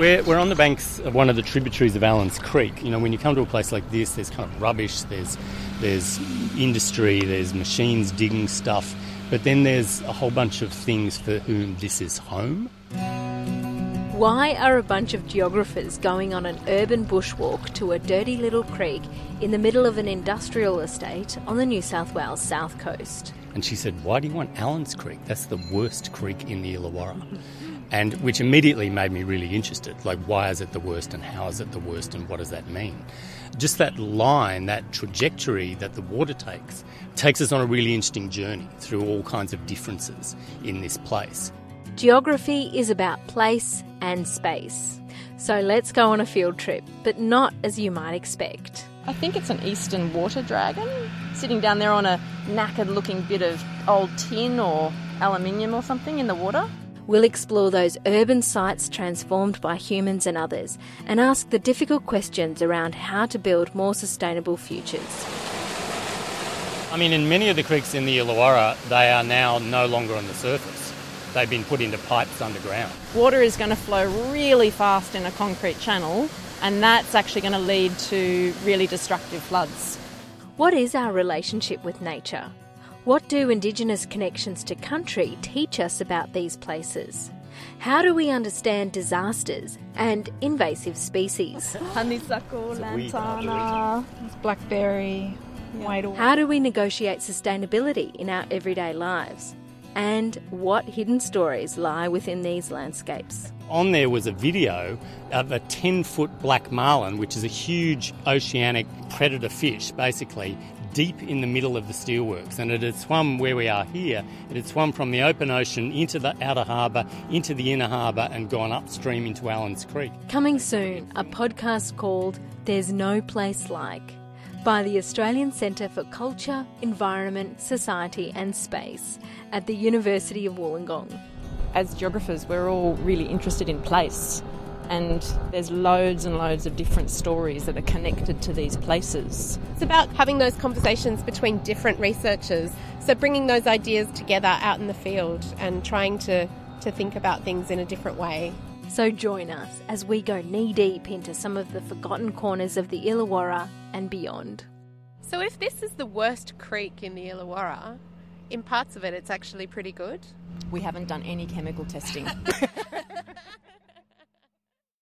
We're, we're on the banks of one of the tributaries of Allans Creek. You know, when you come to a place like this, there's kind of rubbish, there's, there's industry, there's machines digging stuff, but then there's a whole bunch of things for whom this is home. Why are a bunch of geographers going on an urban bushwalk to a dirty little creek in the middle of an industrial estate on the New South Wales south coast? And she said, Why do you want Allans Creek? That's the worst creek in the Illawarra. And which immediately made me really interested. Like, why is it the worst and how is it the worst and what does that mean? Just that line, that trajectory that the water takes, takes us on a really interesting journey through all kinds of differences in this place. Geography is about place and space. So let's go on a field trip, but not as you might expect. I think it's an eastern water dragon sitting down there on a knackered looking bit of old tin or aluminium or something in the water. We'll explore those urban sites transformed by humans and others and ask the difficult questions around how to build more sustainable futures. I mean, in many of the creeks in the Illawarra, they are now no longer on the surface. They've been put into pipes underground. Water is going to flow really fast in a concrete channel, and that's actually going to lead to really destructive floods. What is our relationship with nature? What do Indigenous connections to country teach us about these places? How do we understand disasters and invasive species? Honeysuckle, lantana, blackberry, white How do we negotiate sustainability in our everyday lives? And what hidden stories lie within these landscapes? On there was a video of a 10 foot black marlin, which is a huge oceanic predator fish, basically, deep in the middle of the steelworks. And it had swum where we are here, it had swum from the open ocean into the outer harbour, into the inner harbour, and gone upstream into Allans Creek. Coming soon, a podcast called There's No Place Like by the Australian Centre for Culture, Environment, Society and Space at the University of Wollongong. As geographers, we're all really interested in place, and there's loads and loads of different stories that are connected to these places. It's about having those conversations between different researchers, so bringing those ideas together out in the field and trying to, to think about things in a different way. So join us as we go knee deep into some of the forgotten corners of the Illawarra and beyond. So, if this is the worst creek in the Illawarra, in parts of it it's actually pretty good. We haven't done any chemical testing.